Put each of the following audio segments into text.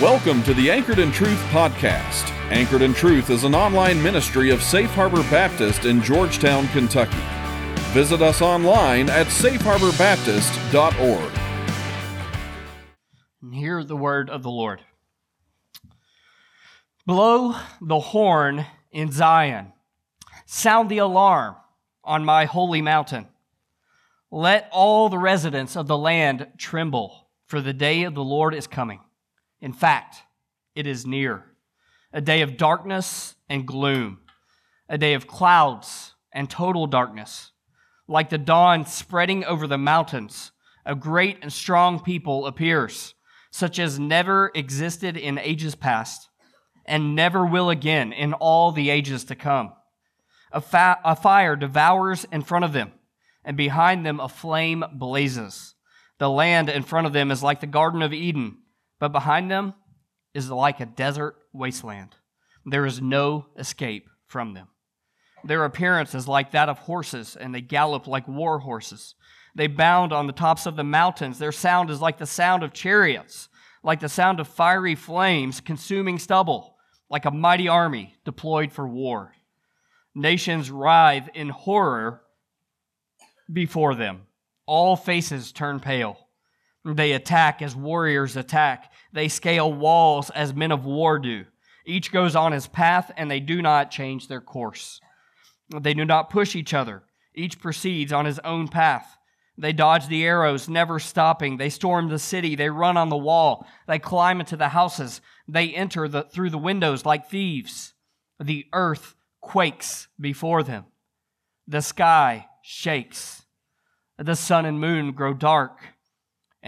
Welcome to the Anchored in Truth podcast. Anchored in Truth is an online ministry of Safe Harbor Baptist in Georgetown, Kentucky. Visit us online at safeharborbaptist.org. And hear the word of the Lord. Blow the horn in Zion, sound the alarm on my holy mountain. Let all the residents of the land tremble, for the day of the Lord is coming. In fact, it is near. A day of darkness and gloom, a day of clouds and total darkness. Like the dawn spreading over the mountains, a great and strong people appears, such as never existed in ages past and never will again in all the ages to come. A, fa- a fire devours in front of them, and behind them a flame blazes. The land in front of them is like the Garden of Eden but behind them is like a desert wasteland. There is no escape from them. Their appearance is like that of horses, and they gallop like war horses. They bound on the tops of the mountains. Their sound is like the sound of chariots, like the sound of fiery flames consuming stubble, like a mighty army deployed for war. Nations writhe in horror before them. All faces turn pale. They attack as warriors attack. They scale walls as men of war do. Each goes on his path, and they do not change their course. They do not push each other. Each proceeds on his own path. They dodge the arrows, never stopping. They storm the city. They run on the wall. They climb into the houses. They enter the, through the windows like thieves. The earth quakes before them. The sky shakes. The sun and moon grow dark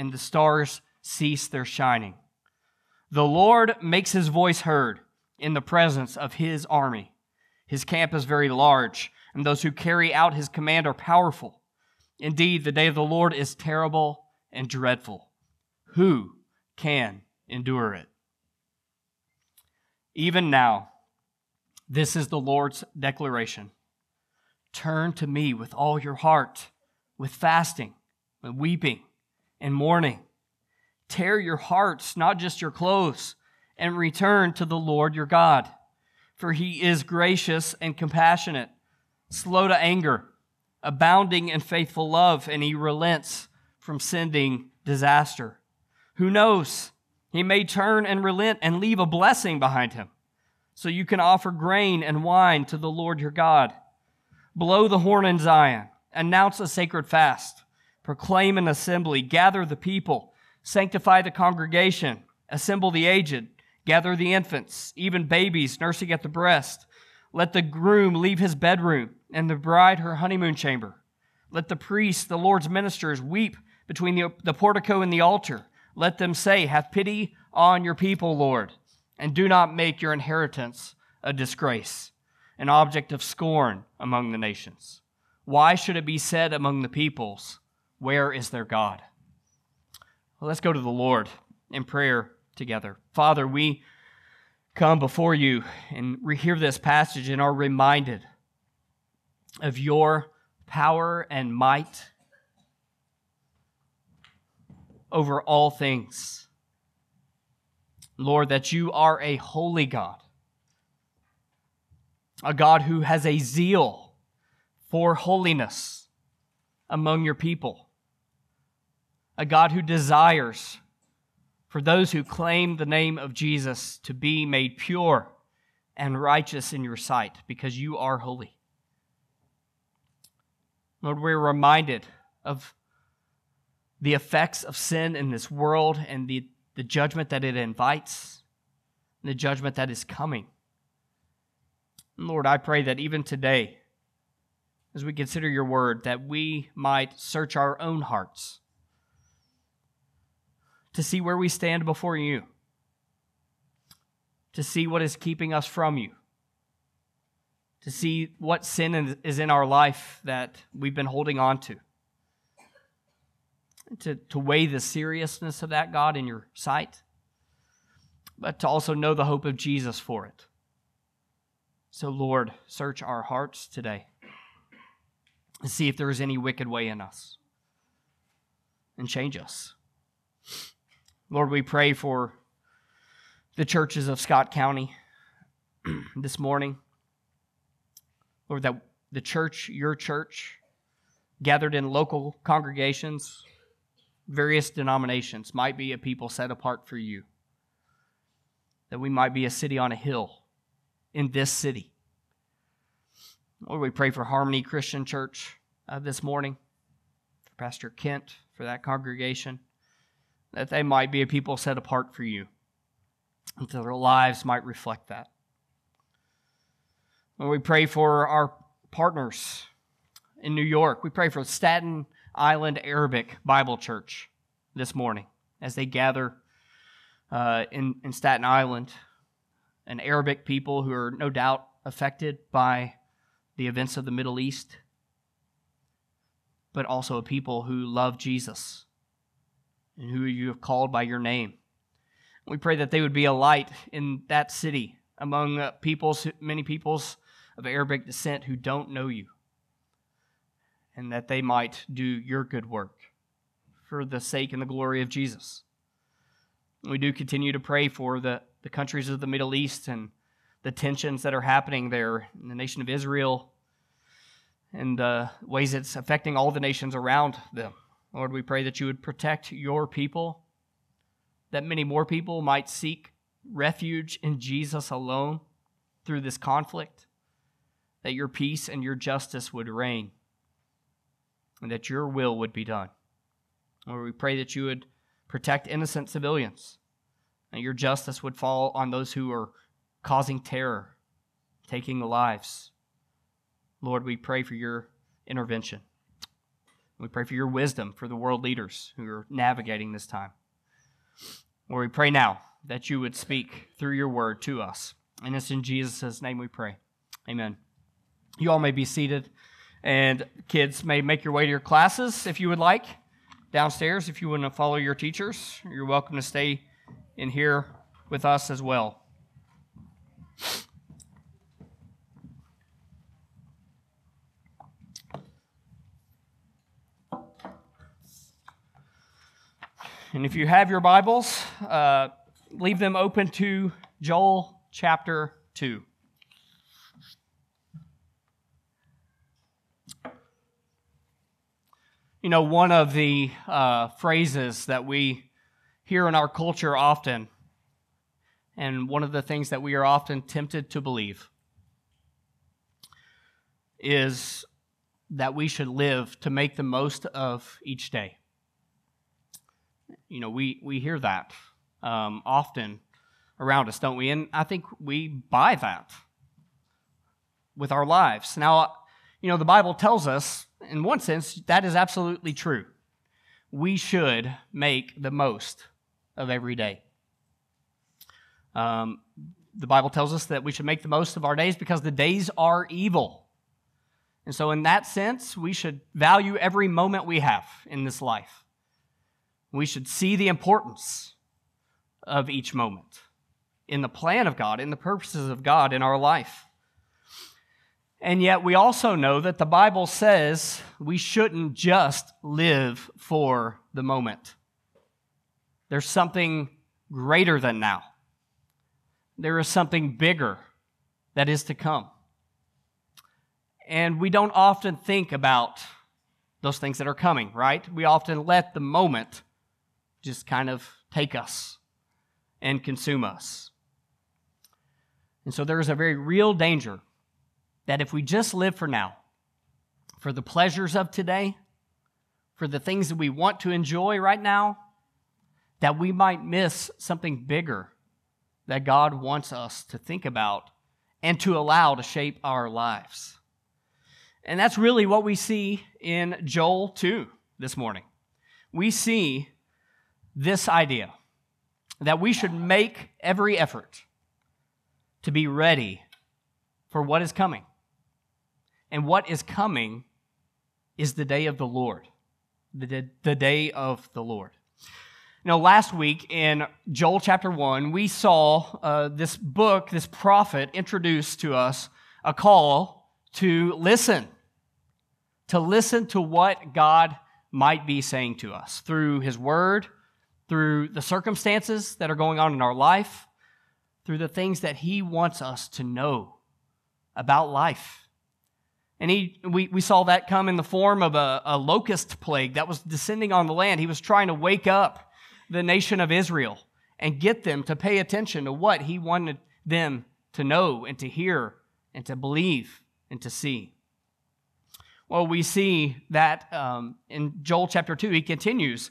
and the stars cease their shining. The Lord makes his voice heard in the presence of his army. His camp is very large, and those who carry out his command are powerful. Indeed, the day of the Lord is terrible and dreadful. Who can endure it? Even now, this is the Lord's declaration Turn to me with all your heart, with fasting, with weeping and mourning. Tear your hearts, not just your clothes, and return to the Lord your God. For he is gracious and compassionate, slow to anger, abounding in faithful love, and he relents from sending disaster. Who knows? He may turn and relent and leave a blessing behind him. So you can offer grain and wine to the Lord your God. Blow the horn in Zion, announce a sacred fast proclaim an assembly, gather the people, sanctify the congregation, assemble the aged, gather the infants, even babies nursing at the breast. Let the groom leave his bedroom and the bride her honeymoon chamber. Let the priests, the Lord's ministers, weep between the, the portico and the altar. Let them say, Have pity on your people, Lord, and do not make your inheritance a disgrace, an object of scorn among the nations. Why should it be said among the peoples, where is their God? Well, let's go to the Lord in prayer together. Father, we come before you and hear this passage and are reminded of your power and might over all things. Lord, that you are a holy God, a God who has a zeal for holiness among your people a God who desires for those who claim the name of Jesus to be made pure and righteous in your sight because you are holy. Lord, we're reminded of the effects of sin in this world and the, the judgment that it invites, and the judgment that is coming. And Lord, I pray that even today, as we consider your word, that we might search our own hearts to see where we stand before you, to see what is keeping us from you, to see what sin is in our life that we've been holding on to. To, to weigh the seriousness of that, God, in your sight, but to also know the hope of Jesus for it. So, Lord, search our hearts today and see if there is any wicked way in us and change us. Lord, we pray for the churches of Scott County this morning. Lord, that the church, your church, gathered in local congregations, various denominations, might be a people set apart for you. That we might be a city on a hill in this city. Lord, we pray for Harmony Christian Church uh, this morning, for Pastor Kent, for that congregation, that they might be a people set apart for you, and that their lives might reflect that. Lord, we pray for our partners in New York. We pray for Staten Island Arabic Bible Church this morning as they gather uh, in, in Staten Island, an Arabic people who are no doubt affected by the events of the Middle East, but also a people who love Jesus and who you have called by your name. We pray that they would be a light in that city among uh, peoples, many peoples of Arabic descent who don't know you and that they might do your good work for the sake and the glory of Jesus. We do continue to pray for the, the countries of the Middle East and the tensions that are happening there in the nation of Israel and the ways it's affecting all the nations around them. Lord, we pray that you would protect your people, that many more people might seek refuge in Jesus alone through this conflict, that your peace and your justice would reign and that your will would be done. Lord, we pray that you would protect innocent civilians, and your justice would fall on those who are causing terror, taking lives. Lord, we pray for your intervention. We pray for your wisdom for the world leaders who are navigating this time. Lord, we pray now that you would speak through your word to us. And it's in Jesus' name we pray. Amen. You all may be seated. And kids may make your way to your classes if you would like. Downstairs, if you want to follow your teachers, you're welcome to stay in here with us as well. And if you have your Bibles, uh, leave them open to Joel chapter 2. You know, one of the uh, phrases that we hear in our culture often, and one of the things that we are often tempted to believe, is that we should live to make the most of each day. You know, we, we hear that um, often around us, don't we? And I think we buy that with our lives. Now, you know, the Bible tells us in one sense, that is absolutely true. We should make the most of every day. Um, the Bible tells us that we should make the most of our days because the days are evil. And so, in that sense, we should value every moment we have in this life. We should see the importance of each moment in the plan of God, in the purposes of God in our life. And yet, we also know that the Bible says we shouldn't just live for the moment. There's something greater than now, there is something bigger that is to come. And we don't often think about those things that are coming, right? We often let the moment just kind of take us and consume us. And so there is a very real danger that if we just live for now, for the pleasures of today, for the things that we want to enjoy right now, that we might miss something bigger that God wants us to think about and to allow to shape our lives. And that's really what we see in Joel 2 this morning. We see this idea that we should make every effort to be ready for what is coming. And what is coming is the day of the Lord, the, the day of the Lord. Now, last week in Joel chapter 1, we saw uh, this book, this prophet, introduced to us a call to listen, to listen to what God might be saying to us through his word, through the circumstances that are going on in our life, through the things that He wants us to know about life. And he, we, we saw that come in the form of a, a locust plague that was descending on the land. He was trying to wake up the nation of Israel and get them to pay attention to what he wanted them to know and to hear and to believe and to see. Well, we see that um, in Joel chapter 2, he continues.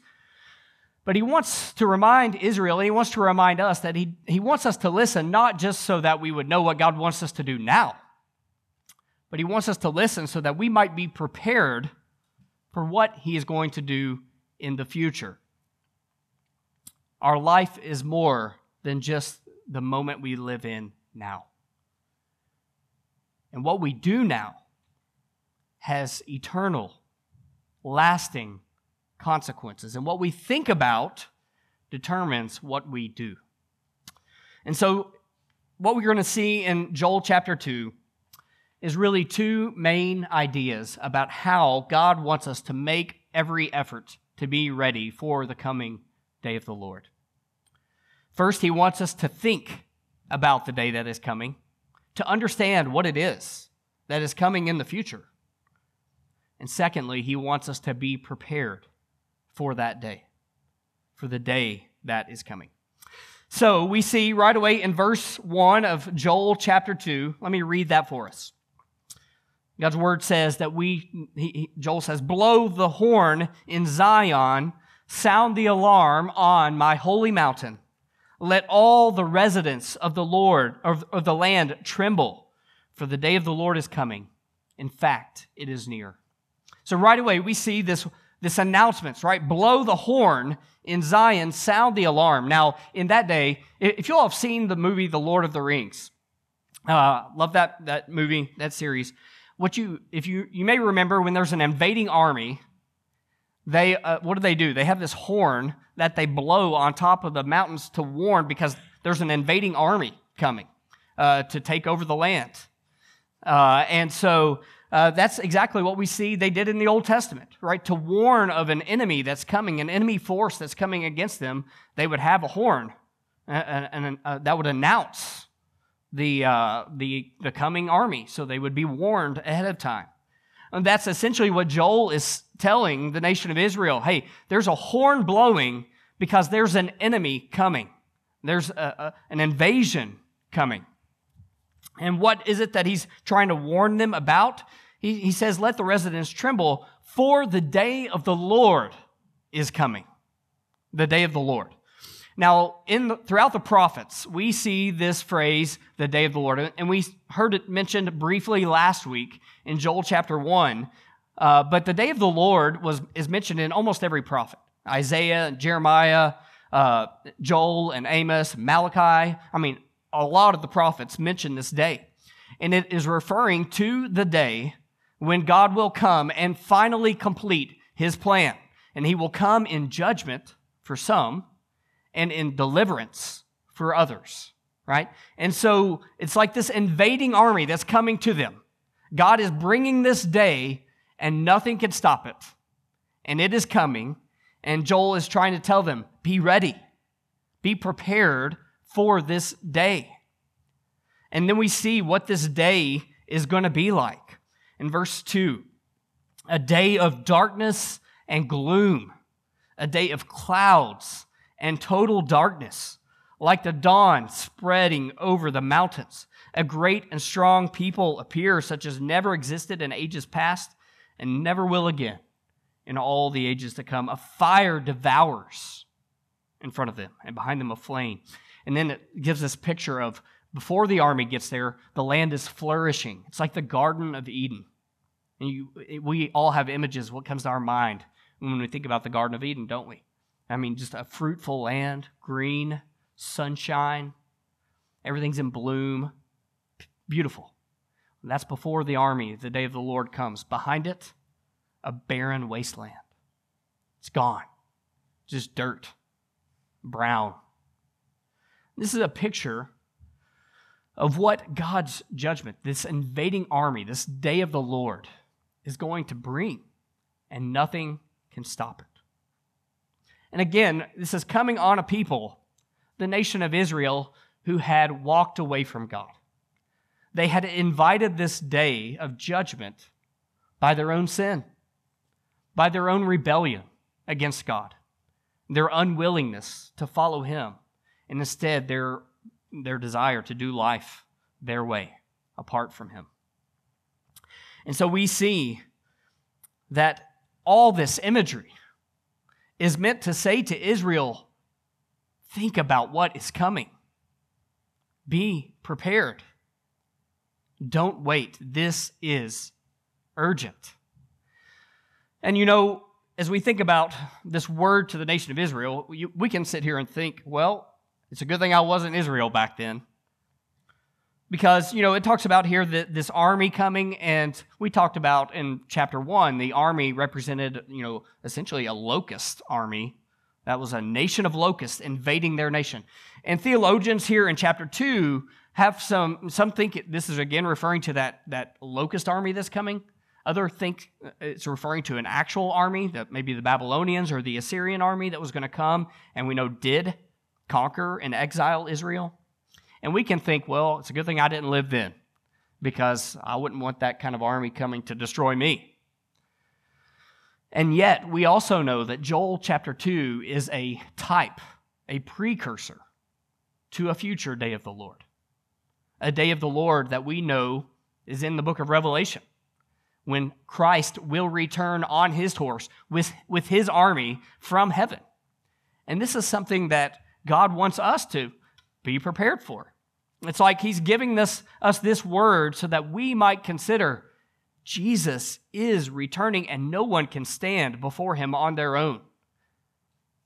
But he wants to remind Israel, and he wants to remind us that he, he wants us to listen, not just so that we would know what God wants us to do now but he wants us to listen so that we might be prepared for what he is going to do in the future. Our life is more than just the moment we live in now. And what we do now has eternal, lasting consequences. And what we think about determines what we do. And so, what we're going to see in Joel chapter 2 is really two main ideas about how God wants us to make every effort to be ready for the coming day of the Lord. First, he wants us to think about the day that is coming, to understand what it is that is coming in the future. And secondly, he wants us to be prepared for that day, for the day that is coming. So we see right away in verse 1 of Joel chapter 2, let me read that for us. God's word says that we, he, Joel says, blow the horn in Zion, sound the alarm on my holy mountain. Let all the residents of the Lord, of, of the land, tremble, for the day of the Lord is coming. In fact, it is near. So right away, we see this, this announcements, right? Blow the horn in Zion, sound the alarm. Now, in that day, if you all have seen the movie The Lord of the Rings, uh, love that, that movie, that series what you if you you may remember when there's an invading army they uh, what do they do they have this horn that they blow on top of the mountains to warn because there's an invading army coming uh, to take over the land uh, and so uh, that's exactly what we see they did in the old testament right to warn of an enemy that's coming an enemy force that's coming against them they would have a horn and uh, that would announce the, uh, the, the coming army, so they would be warned ahead of time. And that's essentially what Joel is telling the nation of Israel. Hey, there's a horn blowing because there's an enemy coming. There's a, a, an invasion coming. And what is it that he's trying to warn them about? He, he says, Let the residents tremble, for the day of the Lord is coming. The day of the Lord. Now, in the, throughout the prophets, we see this phrase, the day of the Lord, and we heard it mentioned briefly last week in Joel chapter 1. Uh, but the day of the Lord was, is mentioned in almost every prophet Isaiah, Jeremiah, uh, Joel, and Amos, Malachi. I mean, a lot of the prophets mention this day. And it is referring to the day when God will come and finally complete his plan. And he will come in judgment for some and in deliverance for others, right? And so it's like this invading army that's coming to them. God is bringing this day, and nothing can stop it. And it is coming, and Joel is trying to tell them be ready, be prepared for this day. And then we see what this day is going to be like. In verse 2, a day of darkness and gloom, a day of clouds and total darkness, like the dawn spreading over the mountains. A great and strong people appear, such as never existed in ages past and never will again in all the ages to come. A fire devours in front of them, and behind them a flame. And then it gives this picture of before the army gets there, the land is flourishing. It's like the Garden of Eden. And you, we all have images, what comes to our mind when we think about the Garden of Eden, don't we? I mean, just a fruitful land, green, sunshine, everything's in bloom. Beautiful. And that's before the army, the day of the Lord comes. Behind it, a barren wasteland. It's gone. Just dirt, brown. This is a picture of what God's judgment, this invading army, this day of the Lord, is going to bring, and nothing can stop it. And again, this is coming on a people, the nation of Israel, who had walked away from God. They had invited this day of judgment by their own sin, by their own rebellion against God, their unwillingness to follow Him, and instead their, their desire to do life their way apart from Him. And so we see that all this imagery is meant to say to Israel, think about what is coming. Be prepared. Don't wait. This is urgent. And you know, as we think about this word to the nation of Israel, we can sit here and think, well, it's a good thing I wasn't Israel back then. Because, you know, it talks about here that this army coming, and we talked about in chapter one, the army represented, you know, essentially a locust army. That was a nation of locusts invading their nation. And theologians here in chapter two have some, some think this is again referring to that, that locust army that's coming. Other think uh, it's referring to an actual army, that maybe the Babylonians or the Assyrian army that was going to come, and we know did conquer and exile Israel. And we can think, well, it's a good thing I didn't live then because I wouldn't want that kind of army coming to destroy me. And yet, we also know that Joel chapter 2 is a type, a precursor to a future day of the Lord. A day of the Lord that we know is in the book of Revelation when Christ will return on his horse with, with his army from heaven. And this is something that God wants us to be prepared for. It's like he's giving this, us this word so that we might consider Jesus is returning and no one can stand before him on their own.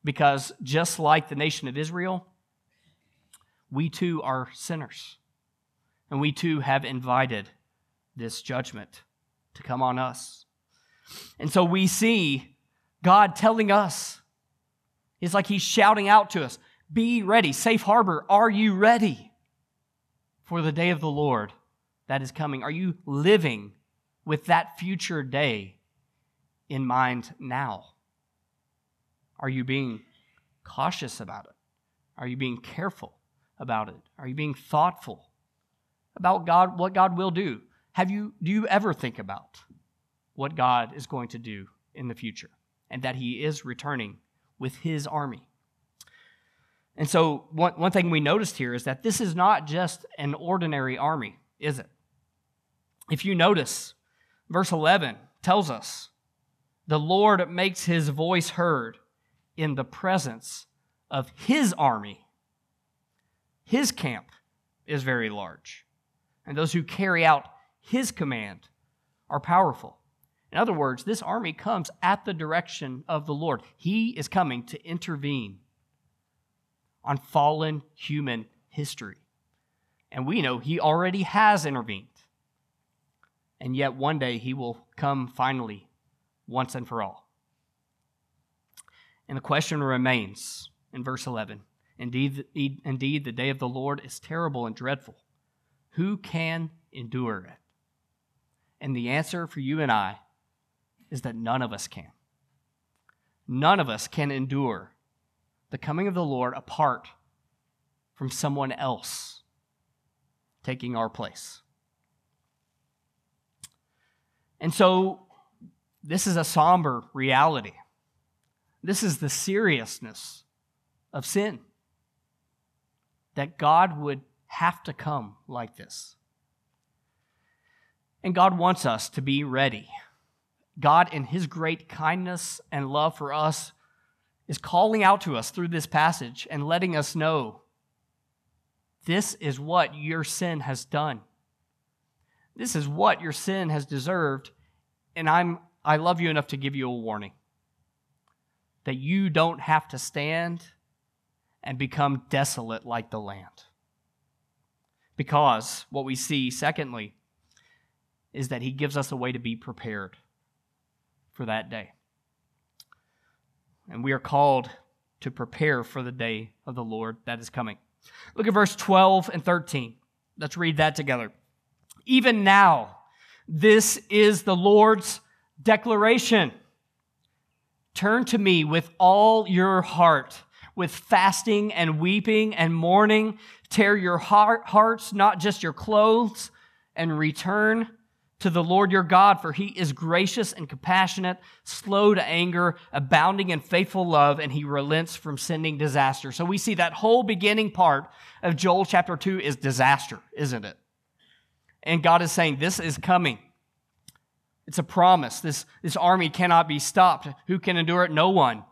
Because just like the nation of Israel, we too are sinners. And we too have invited this judgment to come on us. And so we see God telling us, it's like he's shouting out to us be ready. Safe harbor, are you ready for the day of the Lord that is coming? Are you living with that future day in mind now? Are you being cautious about it? Are you being careful about it? Are you being thoughtful about God, what God will do? Have you, do you ever think about what God is going to do in the future and that He is returning with His army? And so, one, one thing we noticed here is that this is not just an ordinary army, is it? If you notice, verse 11 tells us the Lord makes his voice heard in the presence of his army. His camp is very large, and those who carry out his command are powerful. In other words, this army comes at the direction of the Lord. He is coming to intervene on fallen human history. And we know he already has intervened. And yet one day he will come finally, once and for all. And the question remains in verse 11 Indeed, indeed, the day of the Lord is terrible and dreadful. Who can endure it? And the answer for you and I is that none of us can. None of us can endure the coming of the Lord apart from someone else taking our place. And so, this is a somber reality. This is the seriousness of sin. That God would have to come like this. And God wants us to be ready. God, in His great kindness and love for us, is calling out to us through this passage and letting us know this is what your sin has done. This is what your sin has deserved. And I'm, I love you enough to give you a warning that you don't have to stand and become desolate like the land. Because what we see, secondly, is that he gives us a way to be prepared for that day and we are called to prepare for the day of the Lord that is coming. Look at verse 12 and 13. Let's read that together. Even now, this is the Lord's declaration. Turn to me with all your heart, with fasting and weeping and mourning. Tear your heart, hearts, not just your clothes, and return to the Lord your God, for he is gracious and compassionate, slow to anger, abounding in faithful love, and he relents from sending disaster. So we see that whole beginning part of Joel chapter 2 is disaster, isn't it? And God is saying, This is coming. It's a promise. This, this army cannot be stopped. Who can endure it? No one.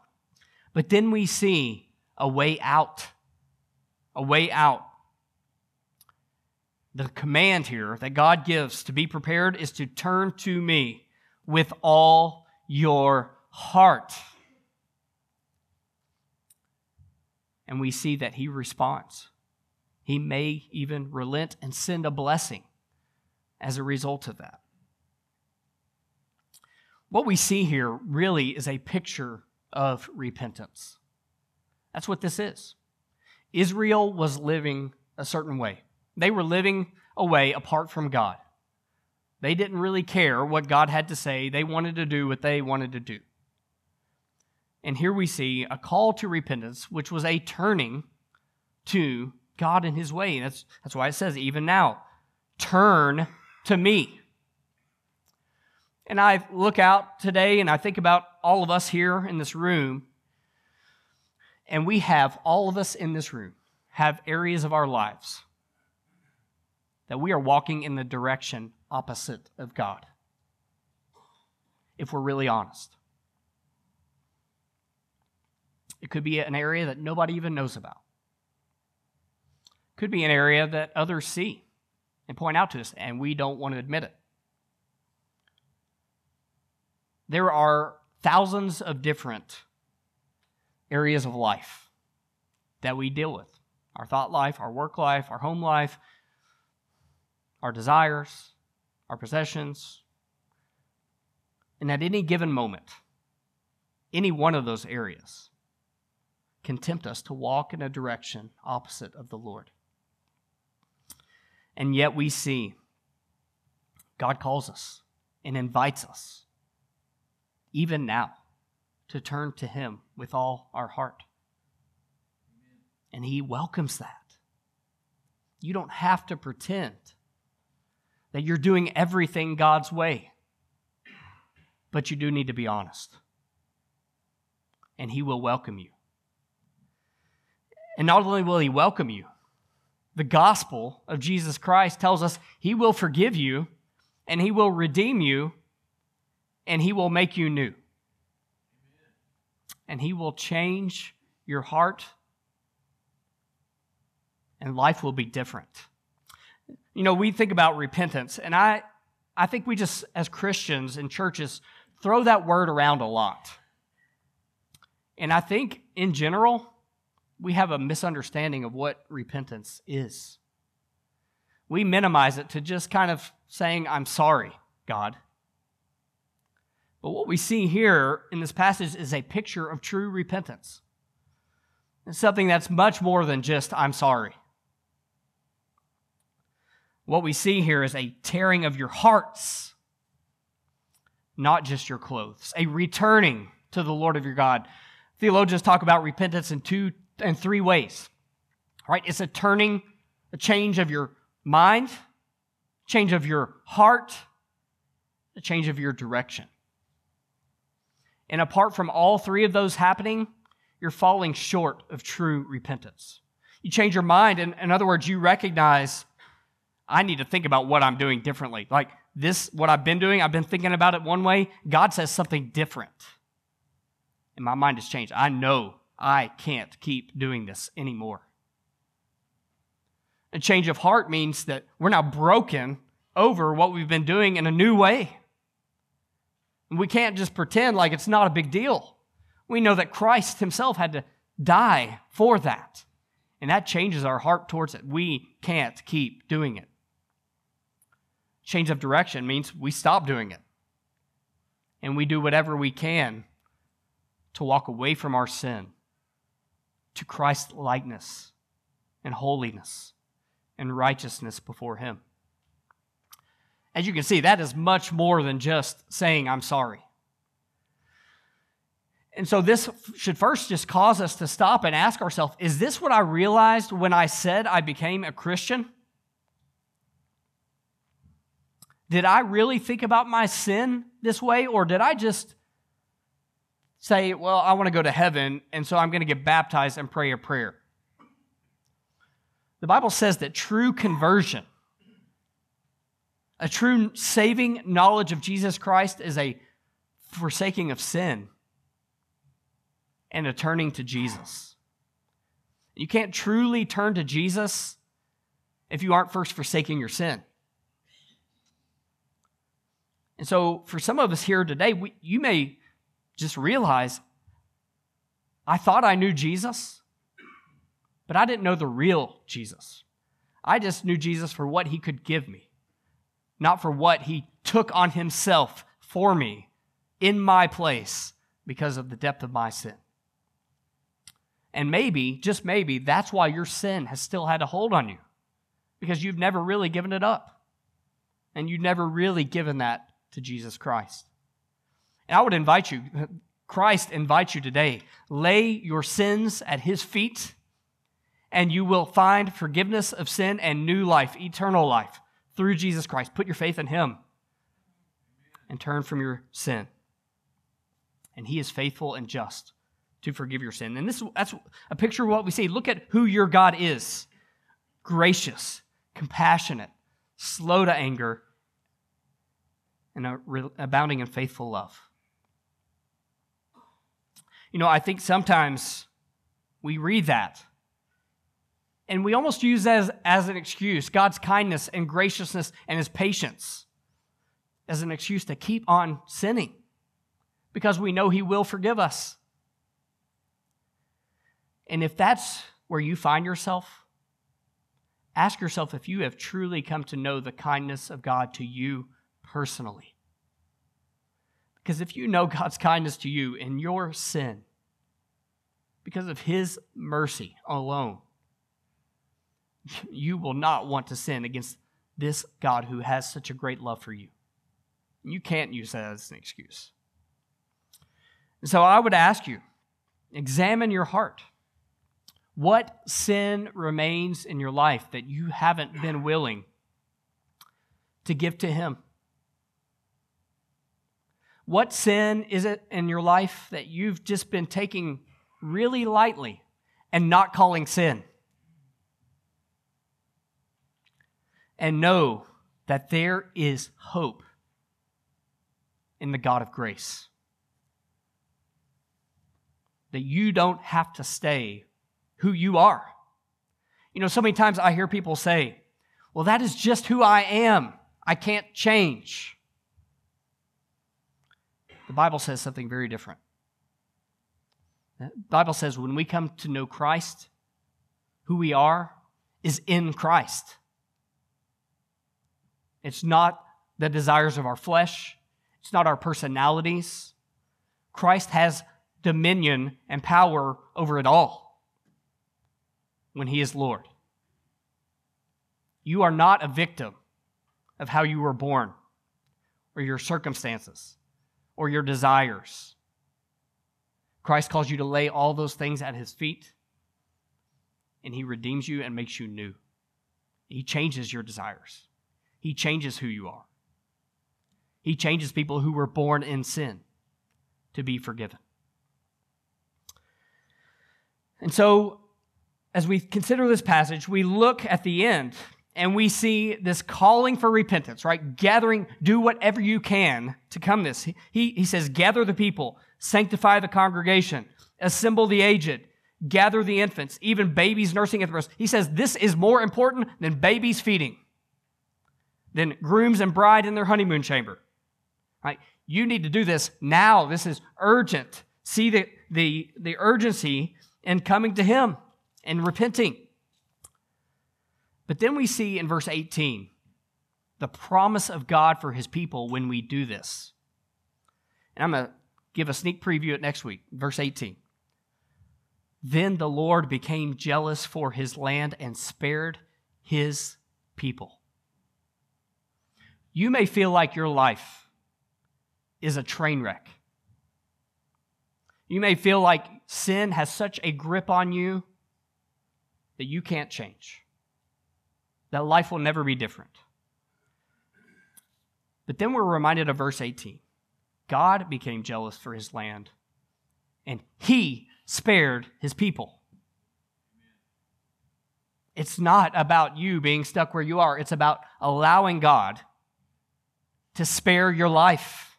But then we see a way out. A way out. The command here that God gives to be prepared is to turn to me with all your heart. And we see that he responds. He may even relent and send a blessing as a result of that. What we see here really is a picture of repentance. That's what this is. Israel was living a certain way. They were living away apart from God. They didn't really care what God had to say. They wanted to do what they wanted to do. And here we see a call to repentance, which was a turning to God and his way. That's, that's why it says, even now, turn to me. And I look out today and I think about all of us here in this room, and we have, all of us in this room, have areas of our lives that we are walking in the direction opposite of God. If we're really honest, it could be an area that nobody even knows about, could be an area that others see and point out to us, and we don't want to admit it. There are thousands of different areas of life that we deal with our thought life, our work life, our home life, our desires, our possessions. And at any given moment, any one of those areas can tempt us to walk in a direction opposite of the Lord. And yet we see God calls us and invites us, even now, to turn to Him with all our heart. And He welcomes that. You don't have to pretend that you're doing everything God's way, but you do need to be honest. And He will welcome you. And not only will He welcome you, the gospel of Jesus Christ tells us he will forgive you and he will redeem you and he will make you new. And he will change your heart and life will be different. You know, we think about repentance and I I think we just as Christians and churches throw that word around a lot. And I think in general we have a misunderstanding of what repentance is. We minimize it to just kind of saying, I'm sorry, God. But what we see here in this passage is a picture of true repentance. It's something that's much more than just, I'm sorry. What we see here is a tearing of your hearts, not just your clothes, a returning to the Lord of your God. Theologians talk about repentance in two and three ways. Right? It's a turning, a change of your mind, change of your heart, a change of your direction. And apart from all three of those happening, you're falling short of true repentance. You change your mind, and in other words, you recognize, I need to think about what I'm doing differently. Like this, what I've been doing, I've been thinking about it one way. God says something different. And my mind has changed. I know I can't keep doing this anymore. A change of heart means that we're now broken over what we've been doing in a new way. We can't just pretend like it's not a big deal. We know that Christ himself had to die for that. And that changes our heart towards it. We can't keep doing it. Change of direction means we stop doing it. And we do whatever we can to walk away from our sin to Christ's likeness and holiness and righteousness before Him. As you can see, that is much more than just saying, I'm sorry. And so this should first just cause us to stop and ask ourselves is this what I realized when I said I became a Christian? Did I really think about my sin this way, or did I just say, well, I want to go to heaven, and so I'm going to get baptized and pray a prayer? The Bible says that true conversion, a true saving knowledge of Jesus Christ, is a forsaking of sin and a turning to Jesus. You can't truly turn to Jesus if you aren't first forsaking your sin. And so, for some of us here today, we, you may just realize I thought I knew Jesus, but I didn't know the real Jesus. I just knew Jesus for what he could give me, not for what he took on himself for me in my place because of the depth of my sin. And maybe, just maybe, that's why your sin has still had a hold on you because you've never really given it up. And you've never really given that to Jesus Christ. And I would invite you, Christ invites you today, lay your sins at his feet, and you will find forgiveness of sin and new life, eternal life, through Jesus Christ. Put your faith in him and turn from your sin. And he is faithful and just to forgive your sin. And this that's a picture of what we see. Look at who your God is. Gracious, compassionate, slow to anger, and abounding in faithful love. You know, I think sometimes we read that and we almost use that as, as an excuse God's kindness and graciousness and his patience as an excuse to keep on sinning because we know he will forgive us. And if that's where you find yourself, ask yourself if you have truly come to know the kindness of God to you personally. Because if you know God's kindness to you in your sin, because of His mercy alone, you will not want to sin against this God who has such a great love for you. You can't use that as an excuse. And so I would ask you examine your heart. What sin remains in your life that you haven't been willing to give to Him? What sin is it in your life that you've just been taking really lightly and not calling sin? And know that there is hope in the God of grace. That you don't have to stay who you are. You know, so many times I hear people say, well, that is just who I am. I can't change. The Bible says something very different. The Bible says when we come to know Christ, who we are is in Christ. It's not the desires of our flesh, it's not our personalities. Christ has dominion and power over it all when He is Lord. You are not a victim of how you were born or your circumstances or your desires. Christ calls you to lay all those things at His feet, and He redeems you and makes you new. He changes your desires, He changes who you are. He changes people who were born in sin to be forgiven. And so as we consider this passage, we look at the end and we see this calling for repentance, right? Gathering, do whatever you can to come this. He, he says, gather the people, sanctify the congregation, assemble the aged, gather the infants, even babies nursing at the breast. He says this is more important than babies feeding, than grooms and bride in their honeymoon chamber. Right? You need to do this now. This is urgent. See the, the, the urgency in coming to him and repenting. But then we see in verse 18 the promise of God for his people when we do this. And I'm going to give a sneak preview at next week, verse 18. Then the Lord became jealous for his land and spared his people. You may feel like your life is a train wreck. You may feel like sin has such a grip on you that you can't change, that life will never be different. But then we're reminded of verse 18 God became jealous for his land, and he spared his people. It's not about you being stuck where you are, it's about allowing God to spare your life,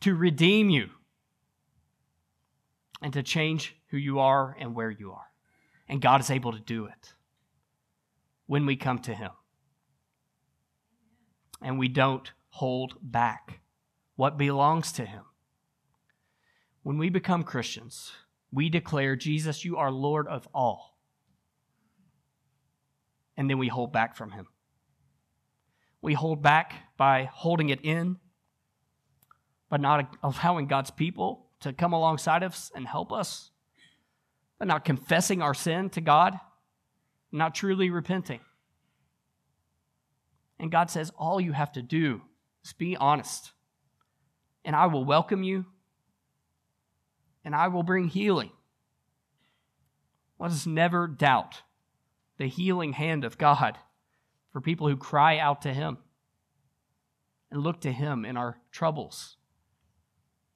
to redeem you, and to change who you are and where you are. And God is able to do it when we come to Him. And we don't hold back what belongs to Him. When we become Christians, we declare, Jesus, you are Lord of all. And then we hold back from Him. We hold back by holding it in, but not allowing God's people to come alongside us and help us, but not confessing our sin to God, not truly repenting. And God says, all you have to do is be honest, and I will welcome you, and I will bring healing. Let us never doubt the healing hand of God for people who cry out to Him and look to Him in our troubles,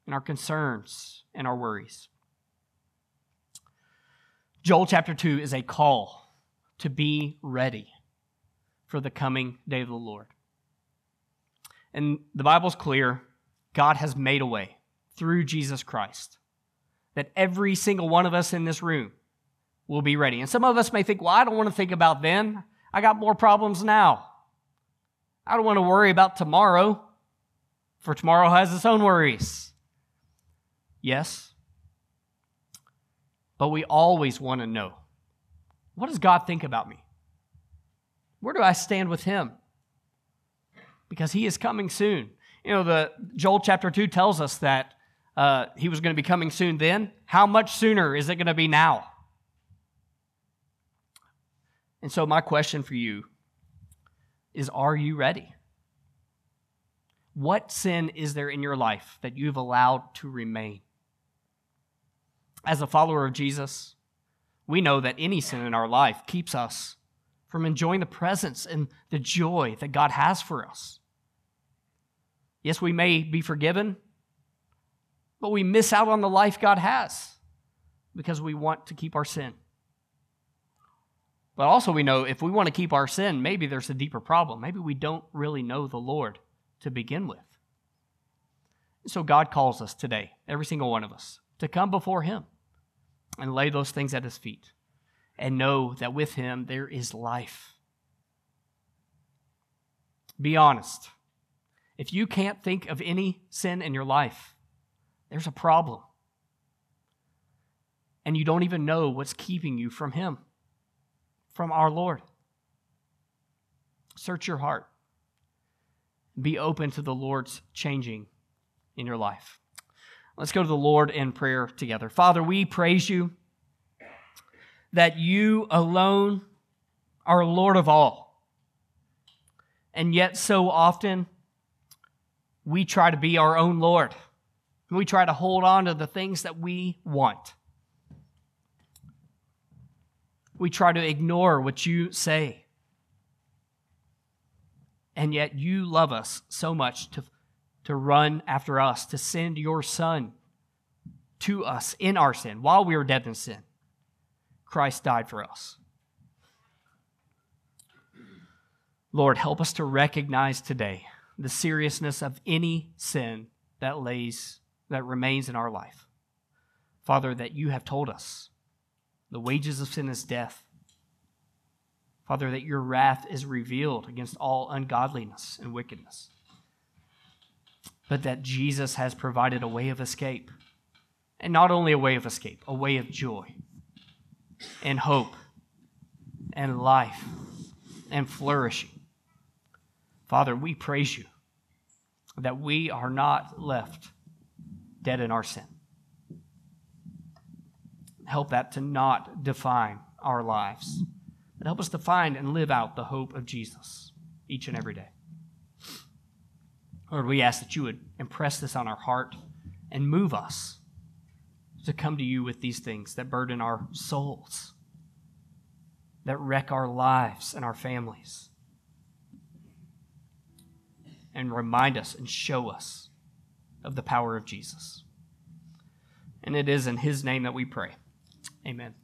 in our concerns, and our worries. Joel chapter 2 is a call to be ready for the coming day of the Lord. And the Bible's clear God has made a way through Jesus Christ that every single one of us in this room will be ready. And some of us may think, well, I don't want to think about then. I got more problems now. I don't want to worry about tomorrow, for tomorrow has its own worries. Yes, but we always want to know what does God think about me? Where do I stand with Him? Because He is coming soon. You know, the Joel chapter 2 tells us that uh, He was going to be coming soon then. How much sooner is it going to be now? And so, my question for you is Are you ready? What sin is there in your life that you've allowed to remain? As a follower of Jesus, we know that any sin in our life keeps us from enjoying the presence and the joy that God has for us. Yes, we may be forgiven, but we miss out on the life God has because we want to keep our sin. But also, we know if we want to keep our sin, maybe there's a deeper problem. Maybe we don't really know the Lord to begin with. So, God calls us today, every single one of us, to come before Him and lay those things at his feet and know that with him there is life. Be honest. If you can't think of any sin in your life, there's a problem. And you don't even know what's keeping you from him, from our Lord. Search your heart. Be open to the Lord's changing in your life. Let's go to the Lord in prayer together. Father, we praise you that you alone are Lord of all. And yet, so often, we try to be our own Lord. We try to hold on to the things that we want. We try to ignore what you say. And yet, you love us so much to to run after us, to send your Son to us in our sin while we were dead in sin. Christ died for us. Lord, help us to recognize today the seriousness of any sin that lays that remains in our life. Father, that you have told us the wages of sin is death. Father, that your wrath is revealed against all ungodliness and wickedness but that Jesus has provided a way of escape. And not only a way of escape, a way of joy and hope and life and flourishing. Father, we praise you that we are not left dead in our sin. Help that to not define our lives, but help us to find and live out the hope of Jesus each and every day. Lord, we ask that you would impress this on our heart and move us to come to you with these things that burden our souls, that wreck our lives and our families, and remind us and show us of the power of Jesus. And it is in his name that we pray. Amen.